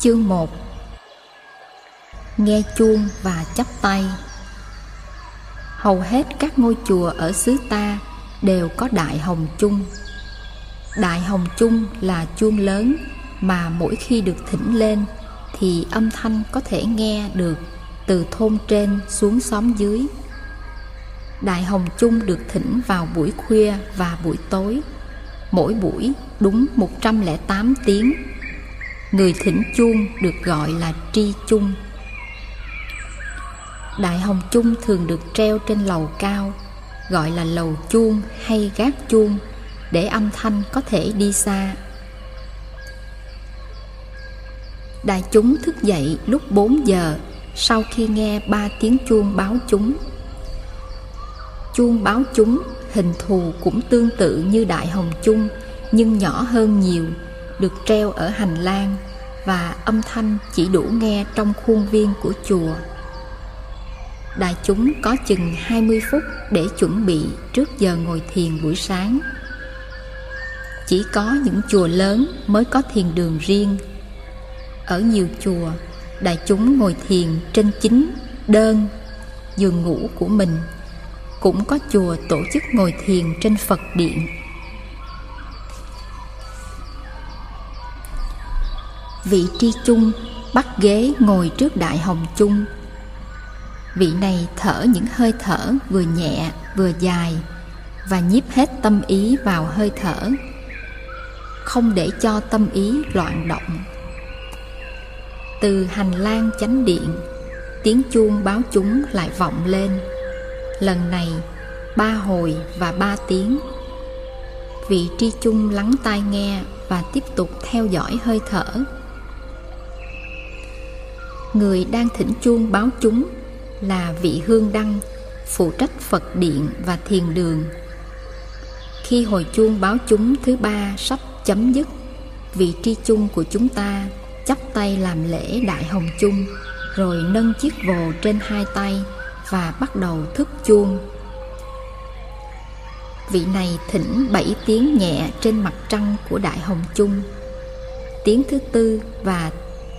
Chương 1 Nghe chuông và chắp tay Hầu hết các ngôi chùa ở xứ ta đều có đại hồng chung Đại hồng chung là chuông lớn mà mỗi khi được thỉnh lên thì âm thanh có thể nghe được từ thôn trên xuống xóm dưới. Đại hồng chung được thỉnh vào buổi khuya và buổi tối, mỗi buổi đúng 108 tiếng. Người thỉnh chuông được gọi là tri chung. Đại hồng chung thường được treo trên lầu cao, gọi là lầu chuông hay gác chuông, để âm thanh có thể đi xa Đại chúng thức dậy lúc 4 giờ sau khi nghe ba tiếng chuông báo chúng. Chuông báo chúng hình thù cũng tương tự như đại hồng chung nhưng nhỏ hơn nhiều, được treo ở hành lang và âm thanh chỉ đủ nghe trong khuôn viên của chùa. Đại chúng có chừng 20 phút để chuẩn bị trước giờ ngồi thiền buổi sáng. Chỉ có những chùa lớn mới có thiền đường riêng ở nhiều chùa, đại chúng ngồi thiền trên chính đơn giường ngủ của mình. Cũng có chùa tổ chức ngồi thiền trên Phật điện. Vị tri chung, bắt ghế ngồi trước đại hồng chung. Vị này thở những hơi thở vừa nhẹ, vừa dài, và nhiếp hết tâm ý vào hơi thở. Không để cho tâm ý loạn động. Từ hành lang chánh điện, tiếng chuông báo chúng lại vọng lên. Lần này, ba hồi và ba tiếng. Vị tri chung lắng tai nghe và tiếp tục theo dõi hơi thở người đang thỉnh chuông báo chúng là vị hương đăng, phụ trách phật điện và thiền đường. Khi hồi chuông báo chúng thứ ba sắp chấm dứt, vị tri chung của chúng ta chắp tay làm lễ đại hồng chung, rồi nâng chiếc vồ trên hai tay và bắt đầu thức chuông. Vị này thỉnh bảy tiếng nhẹ trên mặt trăng của đại hồng chung. Tiếng thứ tư và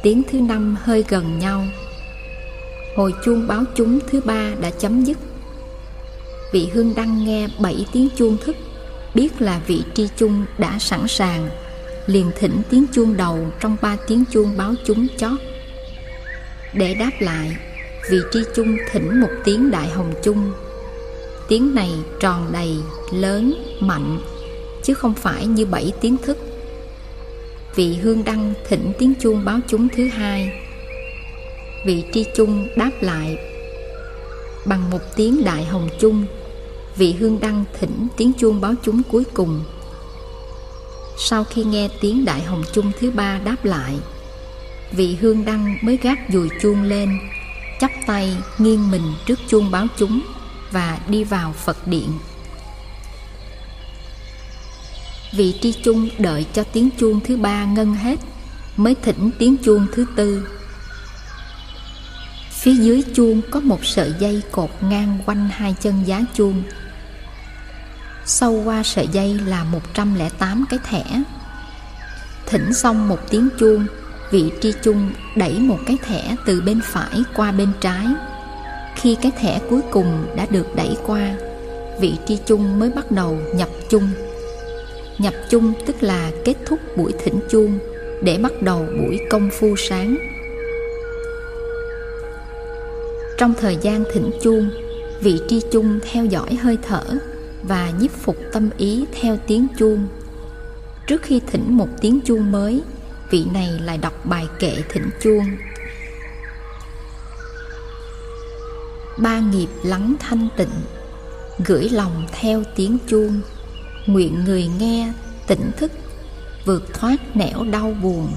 tiếng thứ năm hơi gần nhau. Hồi chuông báo chúng thứ ba đã chấm dứt. Vị hương đăng nghe bảy tiếng chuông thức, biết là vị tri chung đã sẵn sàng, liền thỉnh tiếng chuông đầu trong ba tiếng chuông báo chúng chót. Để đáp lại, vị tri chung thỉnh một tiếng đại hồng chung. Tiếng này tròn đầy, lớn, mạnh, chứ không phải như bảy tiếng thức vị hương đăng thỉnh tiếng chuông báo chúng thứ hai. Vị tri chung đáp lại, bằng một tiếng đại hồng chung, vị hương đăng thỉnh tiếng chuông báo chúng cuối cùng. Sau khi nghe tiếng đại hồng chung thứ ba đáp lại, vị hương đăng mới gác dùi chuông lên, chắp tay nghiêng mình trước chuông báo chúng và đi vào phật điện vị tri chung đợi cho tiếng chuông thứ ba ngân hết, mới thỉnh tiếng chuông thứ tư. Phía dưới chuông có một sợi dây cột ngang quanh hai chân giá chuông. Sâu qua sợi dây là 108 cái thẻ. Thỉnh xong một tiếng chuông, Vị tri chung đẩy một cái thẻ từ bên phải qua bên trái. Khi cái thẻ cuối cùng đã được đẩy qua, Vị tri chung mới bắt đầu nhập chung Nhập chung tức là kết thúc buổi thỉnh chuông Để bắt đầu buổi công phu sáng Trong thời gian thỉnh chuông Vị tri chung theo dõi hơi thở và nhiếp phục tâm ý theo tiếng chuông. Trước khi thỉnh một tiếng chuông mới, vị này lại đọc bài kệ thỉnh chuông. Ba nghiệp lắng thanh tịnh, gửi lòng theo tiếng chuông, nguyện người nghe tỉnh thức, vượt thoát nẻo đau buồn.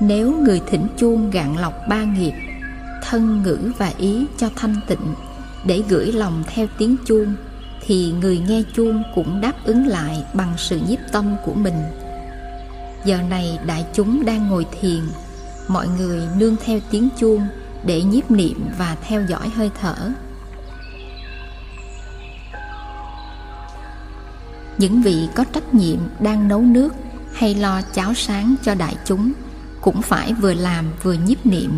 Nếu người thỉnh chuông gạn lọc ba nghiệp, thân ngữ và ý cho thanh tịnh để gửi lòng theo tiếng chuông thì người nghe chuông cũng đáp ứng lại bằng sự nhiếp tâm của mình giờ này đại chúng đang ngồi thiền mọi người nương theo tiếng chuông để nhiếp niệm và theo dõi hơi thở những vị có trách nhiệm đang nấu nước hay lo cháo sáng cho đại chúng cũng phải vừa làm vừa nhiếp niệm,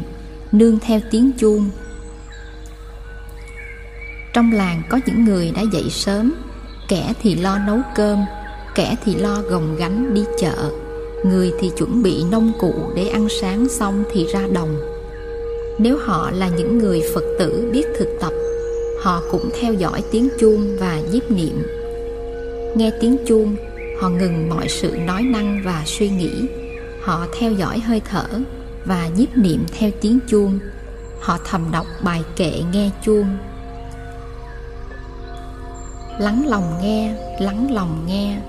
nương theo tiếng chuông. Trong làng có những người đã dậy sớm, kẻ thì lo nấu cơm, kẻ thì lo gồng gánh đi chợ. Người thì chuẩn bị nông cụ để ăn sáng xong thì ra đồng. Nếu họ là những người phật tử biết thực tập, họ cũng theo dõi tiếng chuông và nhiếp niệm nghe tiếng chuông, họ ngừng mọi sự nói năng và suy nghĩ. Họ theo dõi hơi thở và nhiếp niệm theo tiếng chuông. Họ thầm đọc bài kệ nghe chuông. Lắng lòng nghe, lắng lòng nghe.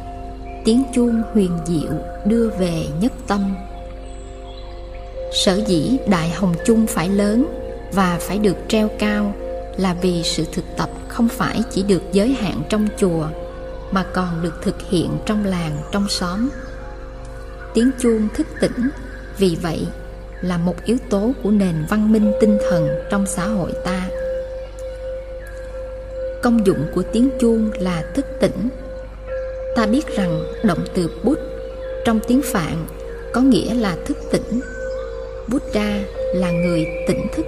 Tiếng chuông huyền diệu đưa về nhất tâm. Sở dĩ đại hồng chung phải lớn và phải được treo cao là vì sự thực tập không phải chỉ được giới hạn trong chùa mà còn được thực hiện trong làng, trong xóm. Tiếng chuông thức tỉnh, vì vậy, là một yếu tố của nền văn minh tinh thần trong xã hội ta. Công dụng của tiếng chuông là thức tỉnh. Ta biết rằng động từ bút trong tiếng phạn có nghĩa là thức tỉnh. Buddha là người tỉnh thức.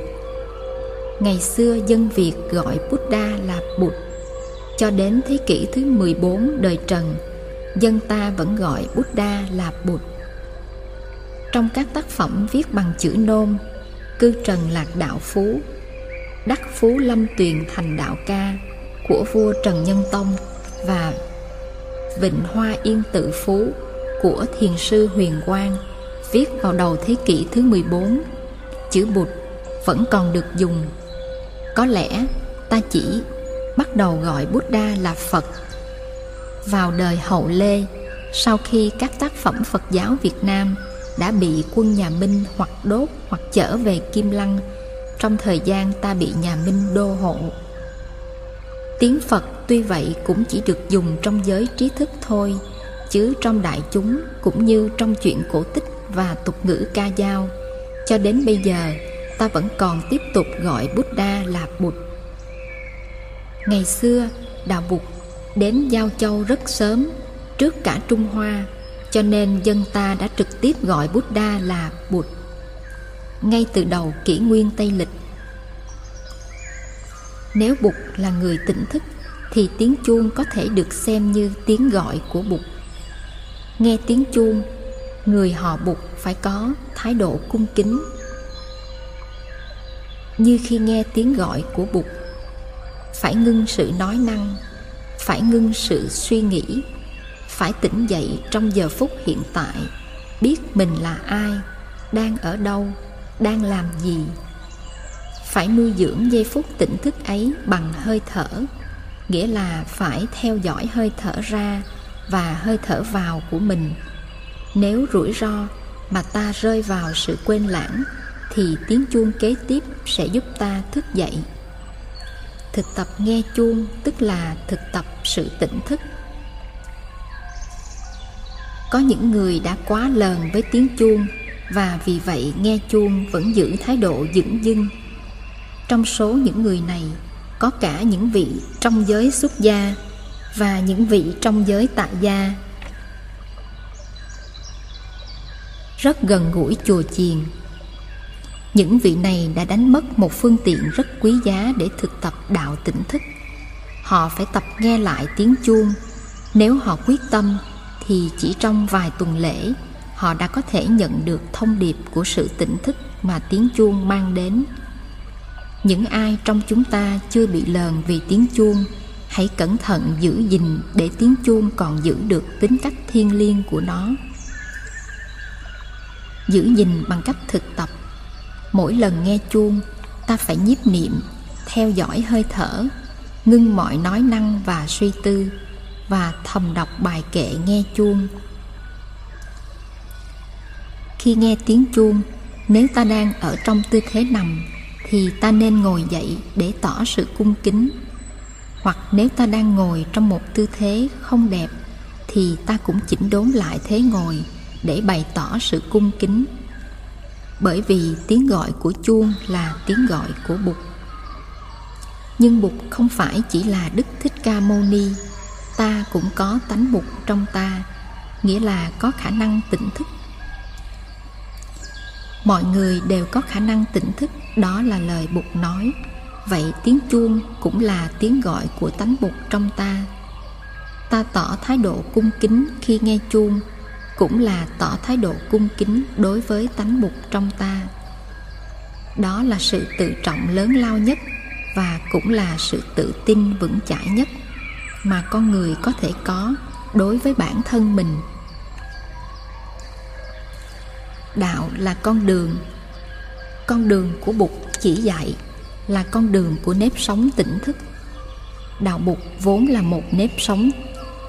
Ngày xưa dân việt gọi buddha là bụt cho đến thế kỷ thứ 14 đời Trần, dân ta vẫn gọi Buddha là Bụt. Trong các tác phẩm viết bằng chữ nôm, Cư Trần Lạc Đạo Phú, Đắc Phú Lâm Tuyền Thành Đạo Ca của vua Trần Nhân Tông và Vịnh Hoa Yên Tự Phú của Thiền sư Huyền Quang viết vào đầu thế kỷ thứ 14, chữ Bụt vẫn còn được dùng. Có lẽ ta chỉ bắt đầu gọi Buddha là Phật. Vào đời hậu Lê, sau khi các tác phẩm Phật giáo Việt Nam đã bị quân nhà Minh hoặc đốt hoặc chở về Kim Lăng trong thời gian ta bị nhà Minh đô hộ. Tiếng Phật tuy vậy cũng chỉ được dùng trong giới trí thức thôi, chứ trong đại chúng cũng như trong chuyện cổ tích và tục ngữ ca dao, cho đến bây giờ ta vẫn còn tiếp tục gọi Buddha là Bụt Ngày xưa, Đạo Bụt đến Giao Châu rất sớm, trước cả Trung Hoa, cho nên dân ta đã trực tiếp gọi Buddha là Bụt. Ngay từ đầu kỷ nguyên Tây Lịch, nếu Bụt là người tỉnh thức, thì tiếng chuông có thể được xem như tiếng gọi của Bụt. Nghe tiếng chuông, người họ Bụt phải có thái độ cung kính. Như khi nghe tiếng gọi của Bụt phải ngưng sự nói năng, phải ngưng sự suy nghĩ, phải tỉnh dậy trong giờ phút hiện tại, biết mình là ai, đang ở đâu, đang làm gì. Phải nuôi dưỡng giây phút tỉnh thức ấy bằng hơi thở, nghĩa là phải theo dõi hơi thở ra và hơi thở vào của mình. Nếu rủi ro mà ta rơi vào sự quên lãng thì tiếng chuông kế tiếp sẽ giúp ta thức dậy thực tập nghe chuông, tức là thực tập sự tỉnh thức. Có những người đã quá lờn với tiếng chuông và vì vậy nghe chuông vẫn giữ thái độ dửng dưng. Trong số những người này, có cả những vị trong giới xuất gia và những vị trong giới tại gia. Rất gần gũi chùa chiền những vị này đã đánh mất một phương tiện rất quý giá để thực tập đạo tỉnh thức. Họ phải tập nghe lại tiếng chuông. Nếu họ quyết tâm, thì chỉ trong vài tuần lễ, họ đã có thể nhận được thông điệp của sự tỉnh thức mà tiếng chuông mang đến. Những ai trong chúng ta chưa bị lờn vì tiếng chuông, hãy cẩn thận giữ gìn để tiếng chuông còn giữ được tính cách thiêng liêng của nó. Giữ gìn bằng cách thực tập mỗi lần nghe chuông, ta phải nhiếp niệm, theo dõi hơi thở, ngưng mọi nói năng và suy tư, và thầm đọc bài kệ nghe chuông. Khi nghe tiếng chuông, nếu ta đang ở trong tư thế nằm, thì ta nên ngồi dậy để tỏ sự cung kính. Hoặc nếu ta đang ngồi trong một tư thế không đẹp, thì ta cũng chỉnh đốn lại thế ngồi để bày tỏ sự cung kính bởi vì tiếng gọi của chuông là tiếng gọi của Bụt. Nhưng Bụt không phải chỉ là Đức Thích Ca Mâu Ni, ta cũng có tánh Bụt trong ta, nghĩa là có khả năng tỉnh thức. Mọi người đều có khả năng tỉnh thức đó là lời bụt nói. Vậy tiếng chuông cũng là tiếng gọi của tánh bụt trong ta. Ta tỏ thái độ cung kính khi nghe chuông cũng là tỏ thái độ cung kính đối với tánh bụt trong ta. Đó là sự tự trọng lớn lao nhất và cũng là sự tự tin vững chãi nhất mà con người có thể có đối với bản thân mình. Đạo là con đường. Con đường của bụt chỉ dạy là con đường của nếp sống tỉnh thức. Đạo bụt vốn là một nếp sống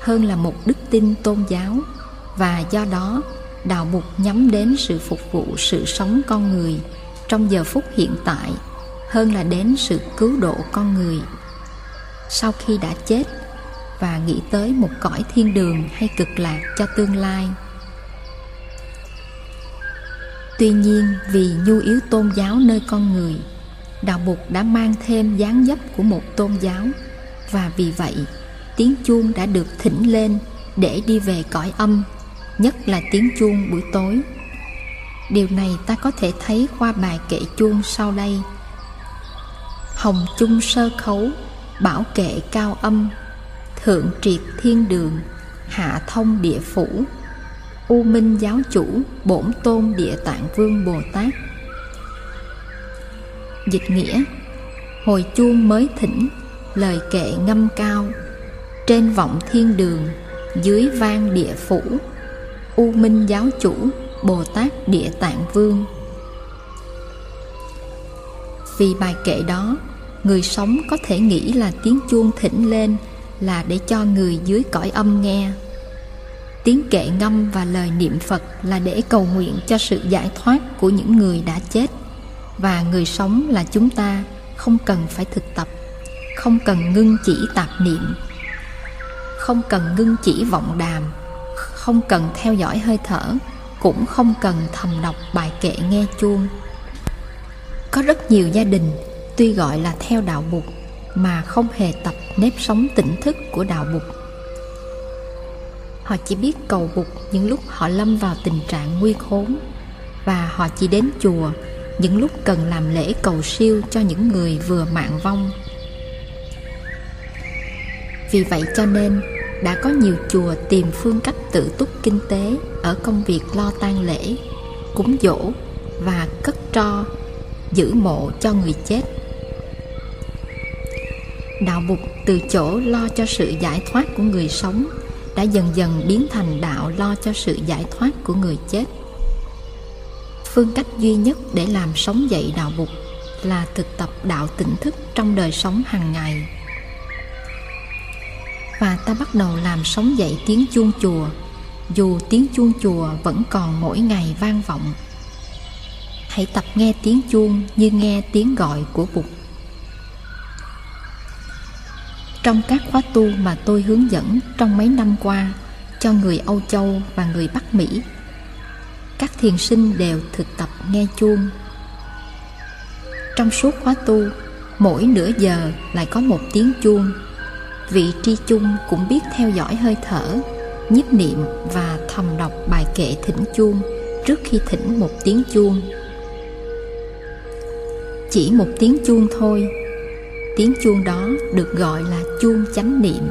hơn là một đức tin tôn giáo và do đó, đạo mục nhắm đến sự phục vụ sự sống con người trong giờ phút hiện tại hơn là đến sự cứu độ con người. Sau khi đã chết và nghĩ tới một cõi thiên đường hay cực lạc cho tương lai. Tuy nhiên, vì nhu yếu tôn giáo nơi con người, đạo mục đã mang thêm dáng dấp của một tôn giáo. Và vì vậy, tiếng chuông đã được thỉnh lên để đi về cõi âm nhất là tiếng chuông buổi tối. Điều này ta có thể thấy qua bài kệ chuông sau đây. Hồng chung sơ khấu, bảo kệ cao âm, thượng triệt thiên đường, hạ thông địa phủ. U minh giáo chủ, bổn tôn địa tạng vương bồ tát. Dịch nghĩa, hồi chuông mới thỉnh, lời kệ ngâm cao. Trên vọng thiên đường, dưới vang địa phủ u minh giáo chủ, bồ tát địa tạng vương. Vì bài kệ đó, người sống có thể nghĩ là tiếng chuông thỉnh lên là để cho người dưới cõi âm nghe. Tiếng kệ ngâm và lời niệm phật là để cầu nguyện cho sự giải thoát của những người đã chết. Và người sống là chúng ta không cần phải thực tập, không cần ngưng chỉ tạp niệm, không cần ngưng chỉ vọng đàm không cần theo dõi hơi thở, cũng không cần thầm đọc bài kệ nghe chuông. Có rất nhiều gia đình tuy gọi là theo đạo bụt mà không hề tập nếp sống tỉnh thức của đạo bụt. Họ chỉ biết cầu bụt những lúc họ lâm vào tình trạng nguy khốn và họ chỉ đến chùa những lúc cần làm lễ cầu siêu cho những người vừa mạng vong. Vì vậy cho nên đã có nhiều chùa tìm phương cách tự túc kinh tế ở công việc lo tang lễ, cúng dỗ và cất tro, giữ mộ cho người chết. Đạo bục từ chỗ lo cho sự giải thoát của người sống đã dần dần biến thành đạo lo cho sự giải thoát của người chết. Phương cách duy nhất để làm sống dậy đạo bục là thực tập đạo tỉnh thức trong đời sống hàng ngày và ta bắt đầu làm sống dậy tiếng chuông chùa. Dù tiếng chuông chùa vẫn còn mỗi ngày vang vọng. Hãy tập nghe tiếng chuông như nghe tiếng gọi của bụt trong các khóa tu mà tôi hướng dẫn trong mấy năm qua cho người âu châu và người bắc mỹ, các thiền sinh đều thực tập nghe chuông. Trong suốt khóa tu, mỗi nửa giờ lại có một tiếng chuông vị tri chung cũng biết theo dõi hơi thở, nhiếp niệm và thầm đọc bài kệ thỉnh chuông trước khi thỉnh một tiếng chuông. Chỉ một tiếng chuông thôi, tiếng chuông đó được gọi là chuông chánh niệm.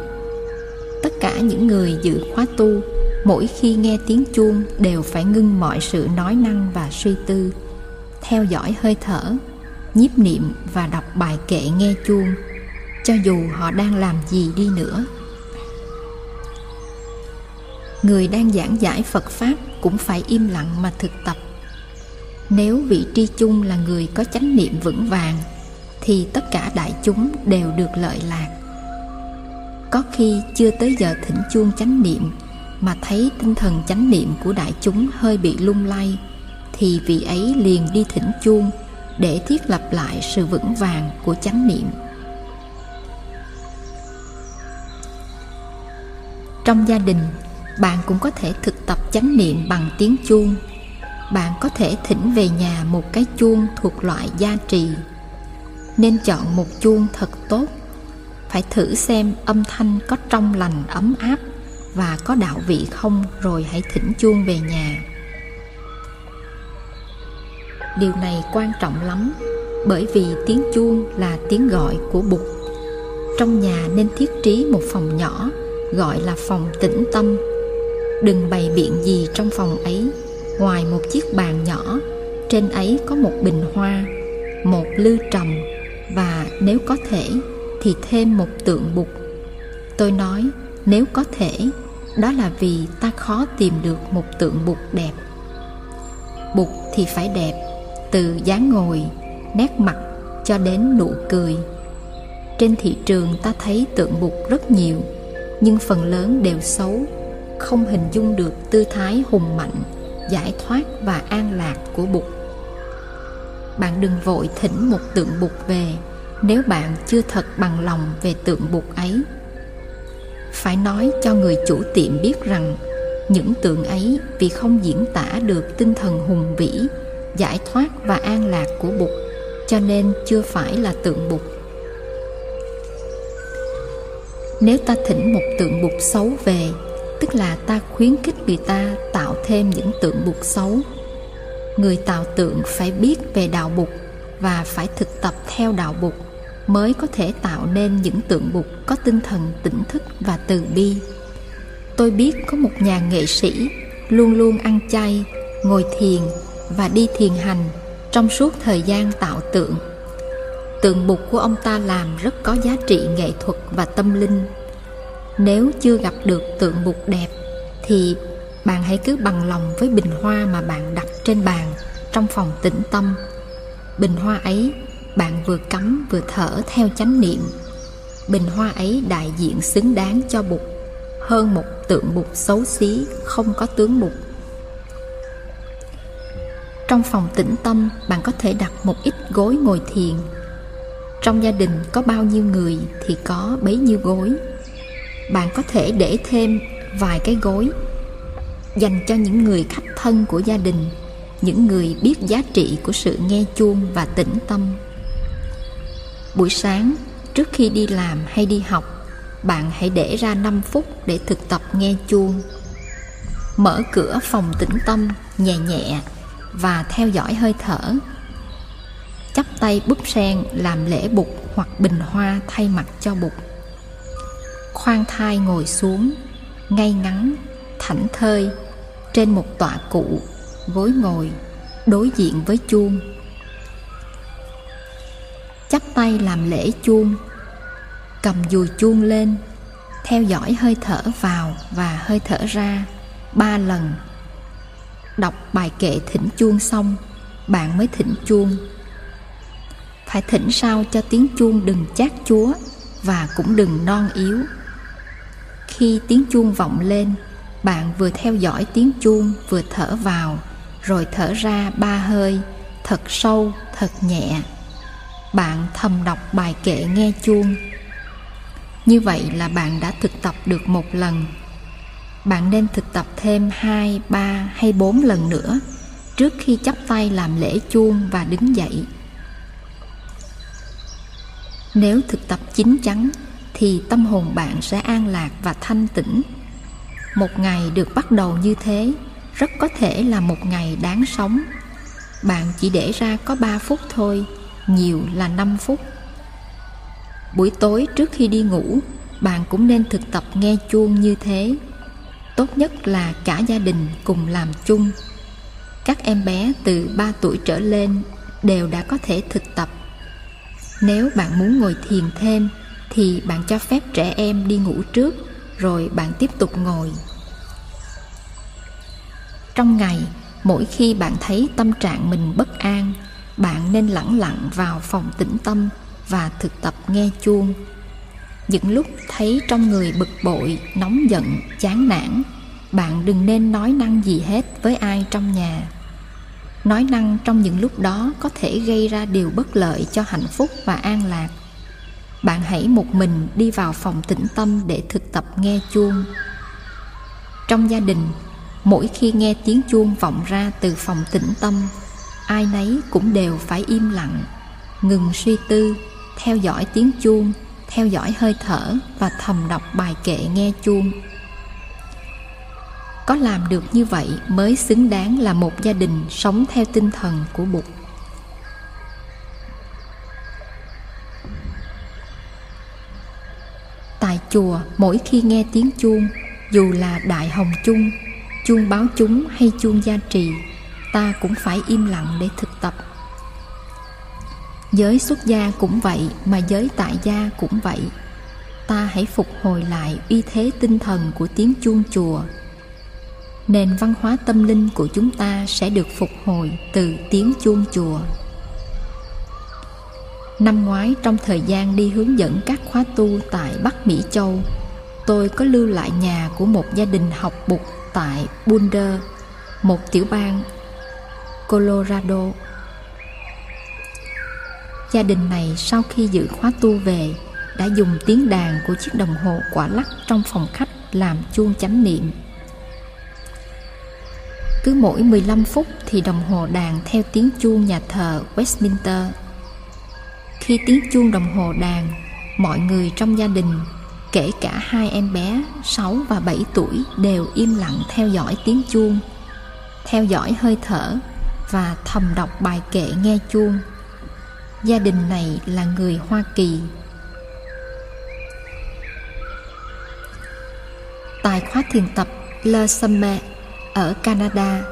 Tất cả những người dự khóa tu, mỗi khi nghe tiếng chuông đều phải ngưng mọi sự nói năng và suy tư, theo dõi hơi thở, nhiếp niệm và đọc bài kệ nghe chuông cho dù họ đang làm gì đi nữa. Người đang giảng giải phật pháp cũng phải im lặng mà thực tập. Nếu vị tri chung là người có chánh niệm vững vàng, thì tất cả đại chúng đều được lợi lạc. Có khi chưa tới giờ thỉnh chuông chánh niệm mà thấy tinh thần chánh niệm của đại chúng hơi bị lung lay, thì vị ấy liền đi thỉnh chuông để thiết lập lại sự vững vàng của chánh niệm. Trong gia đình, bạn cũng có thể thực tập chánh niệm bằng tiếng chuông. Bạn có thể thỉnh về nhà một cái chuông thuộc loại gia trì. Nên chọn một chuông thật tốt. Phải thử xem âm thanh có trong lành, ấm áp và có đạo vị không, rồi hãy thỉnh chuông về nhà. Điều này quan trọng lắm, bởi vì tiếng chuông là tiếng gọi của bụt. Trong nhà nên thiết trí một phòng nhỏ gọi là phòng tĩnh tâm. Đừng bày biện gì trong phòng ấy. Ngoài một chiếc bàn nhỏ, trên ấy có một bình hoa, một lư trầm, và nếu có thể thì thêm một tượng bụt tôi nói, nếu có thể, đó là vì ta khó tìm được một tượng bụt đẹp. Bụt thì phải đẹp, từ dáng ngồi, nét mặt cho đến nụ cười. Trên thị trường ta thấy tượng bụt rất nhiều nhưng phần lớn đều xấu, không hình dung được tư thái hùng mạnh, giải thoát và an lạc của bụt. Bạn đừng vội thỉnh một tượng bụt về, nếu bạn chưa thật bằng lòng về tượng bụt ấy. Phải nói cho người chủ tiệm biết rằng, những tượng ấy vì không diễn tả được tinh thần hùng vĩ, giải thoát và an lạc của bụt, cho nên chưa phải là tượng bụt. Nếu ta thỉnh một tượng bụt xấu về, tức là ta khuyến khích người ta tạo thêm những tượng bụt xấu. Người tạo tượng phải biết về đạo bụt và phải thực tập theo đạo bụt mới có thể tạo nên những tượng bụt có tinh thần tỉnh thức và từ bi. Tôi biết có một nhà nghệ sĩ luôn luôn ăn chay, ngồi thiền và đi thiền hành trong suốt thời gian tạo tượng tượng mục của ông ta làm rất có giá trị nghệ thuật và tâm linh. Nếu chưa gặp được tượng mục đẹp, thì bạn hãy cứ bằng lòng với bình hoa mà bạn đặt trên bàn trong phòng tĩnh tâm. Bình hoa ấy, bạn vừa cắm vừa thở theo chánh niệm. Bình hoa ấy đại diện xứng đáng cho bụt, hơn một tượng bụt xấu xí không có tướng bụt trong phòng tĩnh tâm, bạn có thể đặt một ít gối ngồi thiền trong gia đình có bao nhiêu người thì có bấy nhiêu gối. Bạn có thể để thêm vài cái gối dành cho những người khách thân của gia đình, những người biết giá trị của sự nghe chuông và tĩnh tâm. Buổi sáng, trước khi đi làm hay đi học, bạn hãy để ra 5 phút để thực tập nghe chuông. Mở cửa phòng tĩnh tâm nhẹ nhẹ và theo dõi hơi thở chắp tay búp sen làm lễ bụt hoặc bình hoa thay mặt cho bụt khoan thai ngồi xuống, ngay ngắn, thảnh thơi, trên một tọa cụ, gối ngồi, đối diện với chuông. Chắp tay làm lễ chuông, cầm dùi chuông lên, theo dõi hơi thở vào và hơi thở ra ba lần. Đọc bài kệ thỉnh chuông xong, bạn mới thỉnh chuông phải thỉnh sao cho tiếng chuông đừng chát chúa và cũng đừng non yếu. Khi tiếng chuông vọng lên, bạn vừa theo dõi tiếng chuông vừa thở vào, rồi thở ra ba hơi, thật sâu, thật nhẹ. Bạn thầm đọc bài kệ nghe chuông. Như vậy là bạn đã thực tập được một lần. Bạn nên thực tập thêm hai, ba hay bốn lần nữa trước khi chắp tay làm lễ chuông và đứng dậy nếu thực tập chín chắn, thì tâm hồn bạn sẽ an lạc và thanh tĩnh. Một ngày được bắt đầu như thế, rất có thể là một ngày đáng sống. Bạn chỉ để ra có 3 phút thôi, nhiều là 5 phút. Buổi tối trước khi đi ngủ, bạn cũng nên thực tập nghe chuông như thế. Tốt nhất là cả gia đình cùng làm chung. Các em bé từ 3 tuổi trở lên đều đã có thể thực tập nếu bạn muốn ngồi thiền thêm, thì bạn cho phép trẻ em đi ngủ trước, rồi bạn tiếp tục ngồi. Trong ngày, mỗi khi bạn thấy tâm trạng mình bất an, bạn nên lẳng lặng vào phòng tĩnh tâm và thực tập nghe chuông. Những lúc thấy trong người bực bội, nóng giận, chán nản, bạn đừng nên nói năng gì hết với ai trong nhà nói năng trong những lúc đó có thể gây ra điều bất lợi cho hạnh phúc và an lạc. Bạn hãy một mình đi vào phòng tĩnh tâm để thực tập nghe chuông. Trong gia đình, mỗi khi nghe tiếng chuông vọng ra từ phòng tĩnh tâm, ai nấy cũng đều phải im lặng, ngừng suy tư, theo dõi tiếng chuông, theo dõi hơi thở và thầm đọc bài kệ nghe chuông có làm được như vậy mới xứng đáng là một gia đình sống theo tinh thần của bụt. Tại chùa, mỗi khi nghe tiếng chuông, dù là đại hồng chung, chuông báo chúng hay chuông gia trì, ta cũng phải im lặng để thực tập. Giới xuất gia cũng vậy, mà giới tại gia cũng vậy. Ta hãy phục hồi lại uy thế tinh thần của tiếng chuông chùa nền văn hóa tâm linh của chúng ta sẽ được phục hồi từ tiếng chuông chùa năm ngoái, trong thời gian đi hướng dẫn các khóa tu tại bắc mỹ châu, tôi có lưu lại nhà của một gia đình học bục tại boulder một tiểu bang colorado gia đình này sau khi dự khóa tu về, đã dùng tiếng đàn của chiếc đồng hồ quả lắc trong phòng khách làm chuông chánh niệm. Cứ mỗi 15 phút thì đồng hồ đàn theo tiếng chuông nhà thờ Westminster. Khi tiếng chuông đồng hồ đàn, mọi người trong gia đình, kể cả hai em bé 6 và 7 tuổi đều im lặng theo dõi tiếng chuông, theo dõi hơi thở và thầm đọc bài kệ nghe chuông. Gia đình này là người Hoa Kỳ tài khóa thiền tập Le Sommet ở Canada.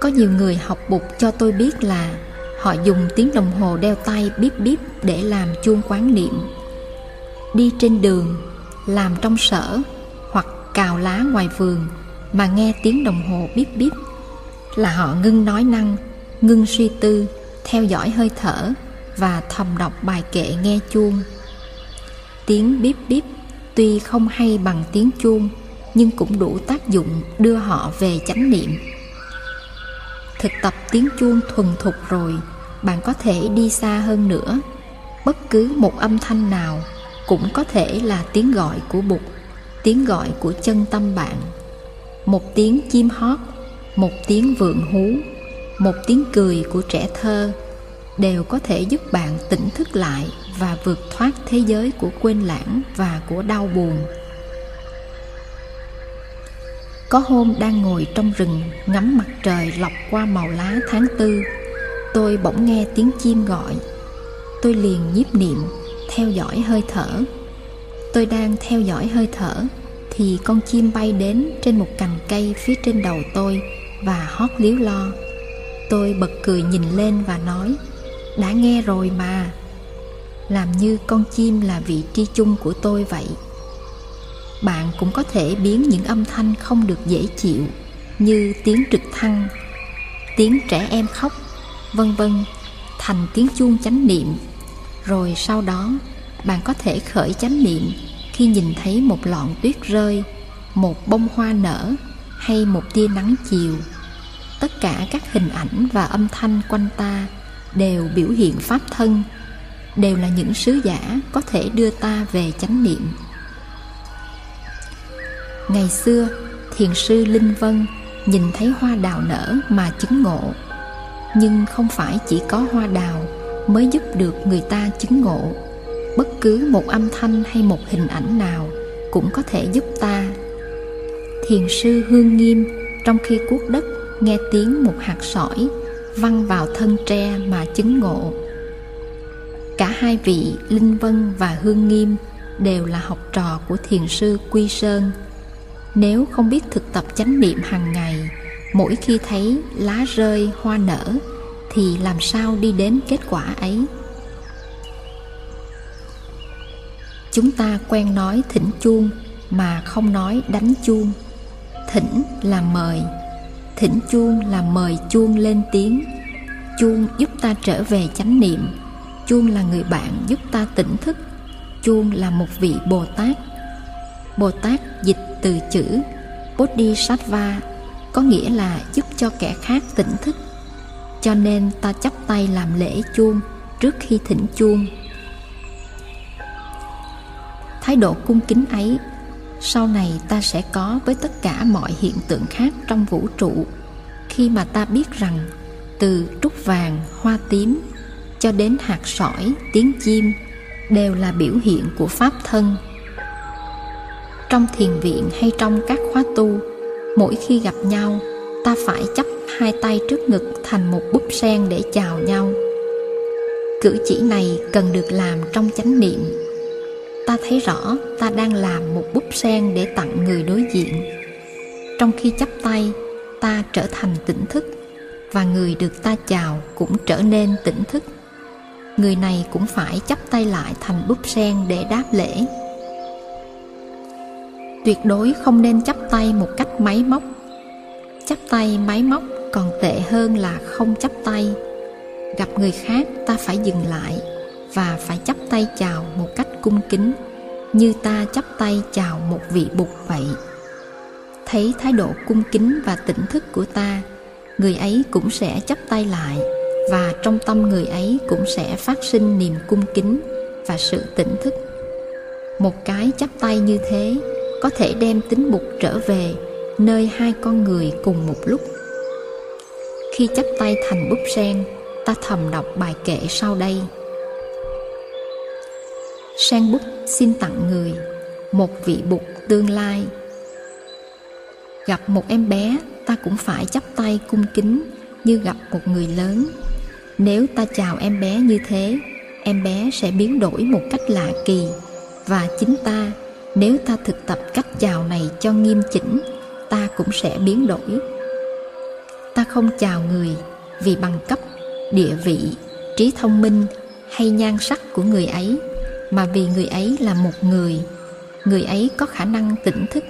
Có nhiều người học bục cho tôi biết là họ dùng tiếng đồng hồ đeo tay bíp bíp để làm chuông quán niệm. Đi trên đường, làm trong sở hoặc cào lá ngoài vườn mà nghe tiếng đồng hồ bíp bíp là họ ngưng nói năng, ngưng suy tư, theo dõi hơi thở và thầm đọc bài kệ nghe chuông. Tiếng bíp bíp tuy không hay bằng tiếng chuông nhưng cũng đủ tác dụng đưa họ về chánh niệm. Thực tập tiếng chuông thuần thục rồi, bạn có thể đi xa hơn nữa. Bất cứ một âm thanh nào cũng có thể là tiếng gọi của bụt, tiếng gọi của chân tâm bạn. Một tiếng chim hót, một tiếng vượn hú, một tiếng cười của trẻ thơ đều có thể giúp bạn tỉnh thức lại và vượt thoát thế giới của quên lãng và của đau buồn có hôm đang ngồi trong rừng, ngắm mặt trời lọc qua màu lá tháng tư. Tôi bỗng nghe tiếng chim gọi. Tôi liền nhiếp niệm, theo dõi hơi thở. Tôi đang theo dõi hơi thở, Thì con chim bay đến trên một cành cây phía trên đầu tôi Và hót líu lo. Tôi bật cười nhìn lên và nói, Đã nghe rồi mà. Làm như con chim là vị tri chung của tôi vậy bạn cũng có thể biến những âm thanh không được dễ chịu như tiếng trực thăng, tiếng trẻ em khóc, vân vân, thành tiếng chuông chánh niệm. Rồi sau đó, bạn có thể khởi chánh niệm khi nhìn thấy một lọn tuyết rơi, một bông hoa nở hay một tia nắng chiều. Tất cả các hình ảnh và âm thanh quanh ta đều biểu hiện pháp thân, đều là những sứ giả có thể đưa ta về chánh niệm. Ngày xưa, thiền sư Linh Vân nhìn thấy hoa đào nở mà chứng ngộ. Nhưng không phải chỉ có hoa đào mới giúp được người ta chứng ngộ. Bất cứ một âm thanh hay một hình ảnh nào cũng có thể giúp ta. Thiền sư Hương Nghiêm trong khi cuốc đất nghe tiếng một hạt sỏi văng vào thân tre mà chứng ngộ. Cả hai vị Linh Vân và Hương Nghiêm đều là học trò của thiền sư Quy Sơn nếu không biết thực tập chánh niệm hàng ngày, mỗi khi thấy lá rơi, hoa nở, thì làm sao đi đến kết quả ấy? Chúng ta quen nói thỉnh chuông mà không nói đánh chuông. Thỉnh là mời. Thỉnh chuông là mời chuông lên tiếng. Chuông giúp ta trở về chánh niệm. Chuông là người bạn giúp ta tỉnh thức. Chuông là một vị bồ tát bồ tát dịch từ chữ Bodhisattva có nghĩa là giúp cho kẻ khác tỉnh thức. Cho nên ta chắp tay làm lễ chuông trước khi thỉnh chuông. Thái độ cung kính ấy sau này ta sẽ có với tất cả mọi hiện tượng khác trong vũ trụ khi mà ta biết rằng từ trúc vàng, hoa tím cho đến hạt sỏi, tiếng chim đều là biểu hiện của pháp thân trong thiền viện hay trong các khóa tu, mỗi khi gặp nhau, ta phải chấp hai tay trước ngực thành một búp sen để chào nhau. Cử chỉ này cần được làm trong chánh niệm. Ta thấy rõ ta đang làm một búp sen để tặng người đối diện. Trong khi chấp tay, ta trở thành tỉnh thức và người được ta chào cũng trở nên tỉnh thức. Người này cũng phải chắp tay lại thành búp sen để đáp lễ tuyệt đối không nên chắp tay một cách máy móc. Chắp tay máy móc còn tệ hơn là không chắp tay. Gặp người khác ta phải dừng lại và phải chắp tay chào một cách cung kính, như ta chắp tay chào một vị bục vậy. Thấy thái độ cung kính và tỉnh thức của ta, người ấy cũng sẽ chắp tay lại và trong tâm người ấy cũng sẽ phát sinh niềm cung kính và sự tỉnh thức. Một cái chắp tay như thế có thể đem tính mục trở về nơi hai con người cùng một lúc. Khi chắp tay thành búp sen, ta thầm đọc bài kệ sau đây. Sen bút xin tặng người, một vị bục tương lai. Gặp một em bé, ta cũng phải chắp tay cung kính như gặp một người lớn. Nếu ta chào em bé như thế, em bé sẽ biến đổi một cách lạ kỳ và chính ta nếu ta thực tập cách chào này cho nghiêm chỉnh, ta cũng sẽ biến đổi. Ta không chào người vì bằng cấp, địa vị, trí thông minh hay nhan sắc của người ấy, mà vì người ấy là một người người ấy có khả năng tỉnh thức.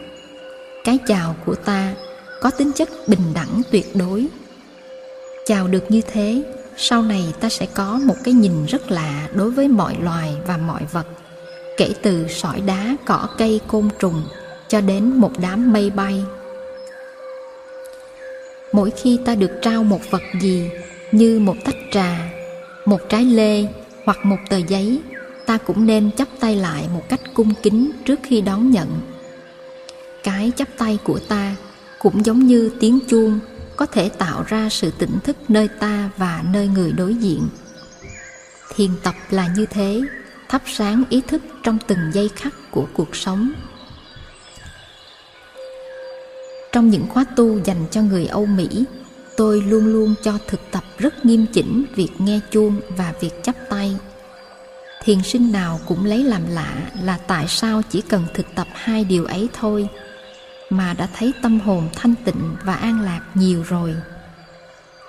Cái chào của ta có tính chất bình đẳng tuyệt đối. Chào được như thế, sau này ta sẽ có một cái nhìn rất lạ đối với mọi loài và mọi vật kể từ sỏi đá, cỏ, cây, côn trùng cho đến một đám mây bay. Mỗi khi ta được trao một vật gì như một tách trà, một trái lê hoặc một tờ giấy, ta cũng nên chắp tay lại một cách cung kính trước khi đón nhận. Cái chắp tay của ta cũng giống như tiếng chuông có thể tạo ra sự tỉnh thức nơi ta và nơi người đối diện. Thiền tập là như thế thắp sáng ý thức trong từng giây khắc của cuộc sống. Trong những khóa tu dành cho người âu mỹ, tôi luôn luôn cho thực tập rất nghiêm chỉnh việc nghe chuông và việc chắp tay. Thiền sinh nào cũng lấy làm lạ là tại sao chỉ cần thực tập hai điều ấy thôi, mà đã thấy tâm hồn thanh tịnh và an lạc nhiều rồi.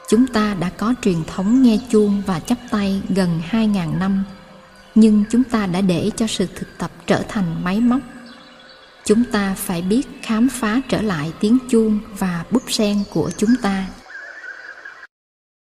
Chúng ta đã có truyền thống nghe chuông và chắp tay gần hai ngàn năm nhưng chúng ta đã để cho sự thực tập trở thành máy móc. Chúng ta phải biết khám phá trở lại tiếng chuông và búp sen của chúng ta.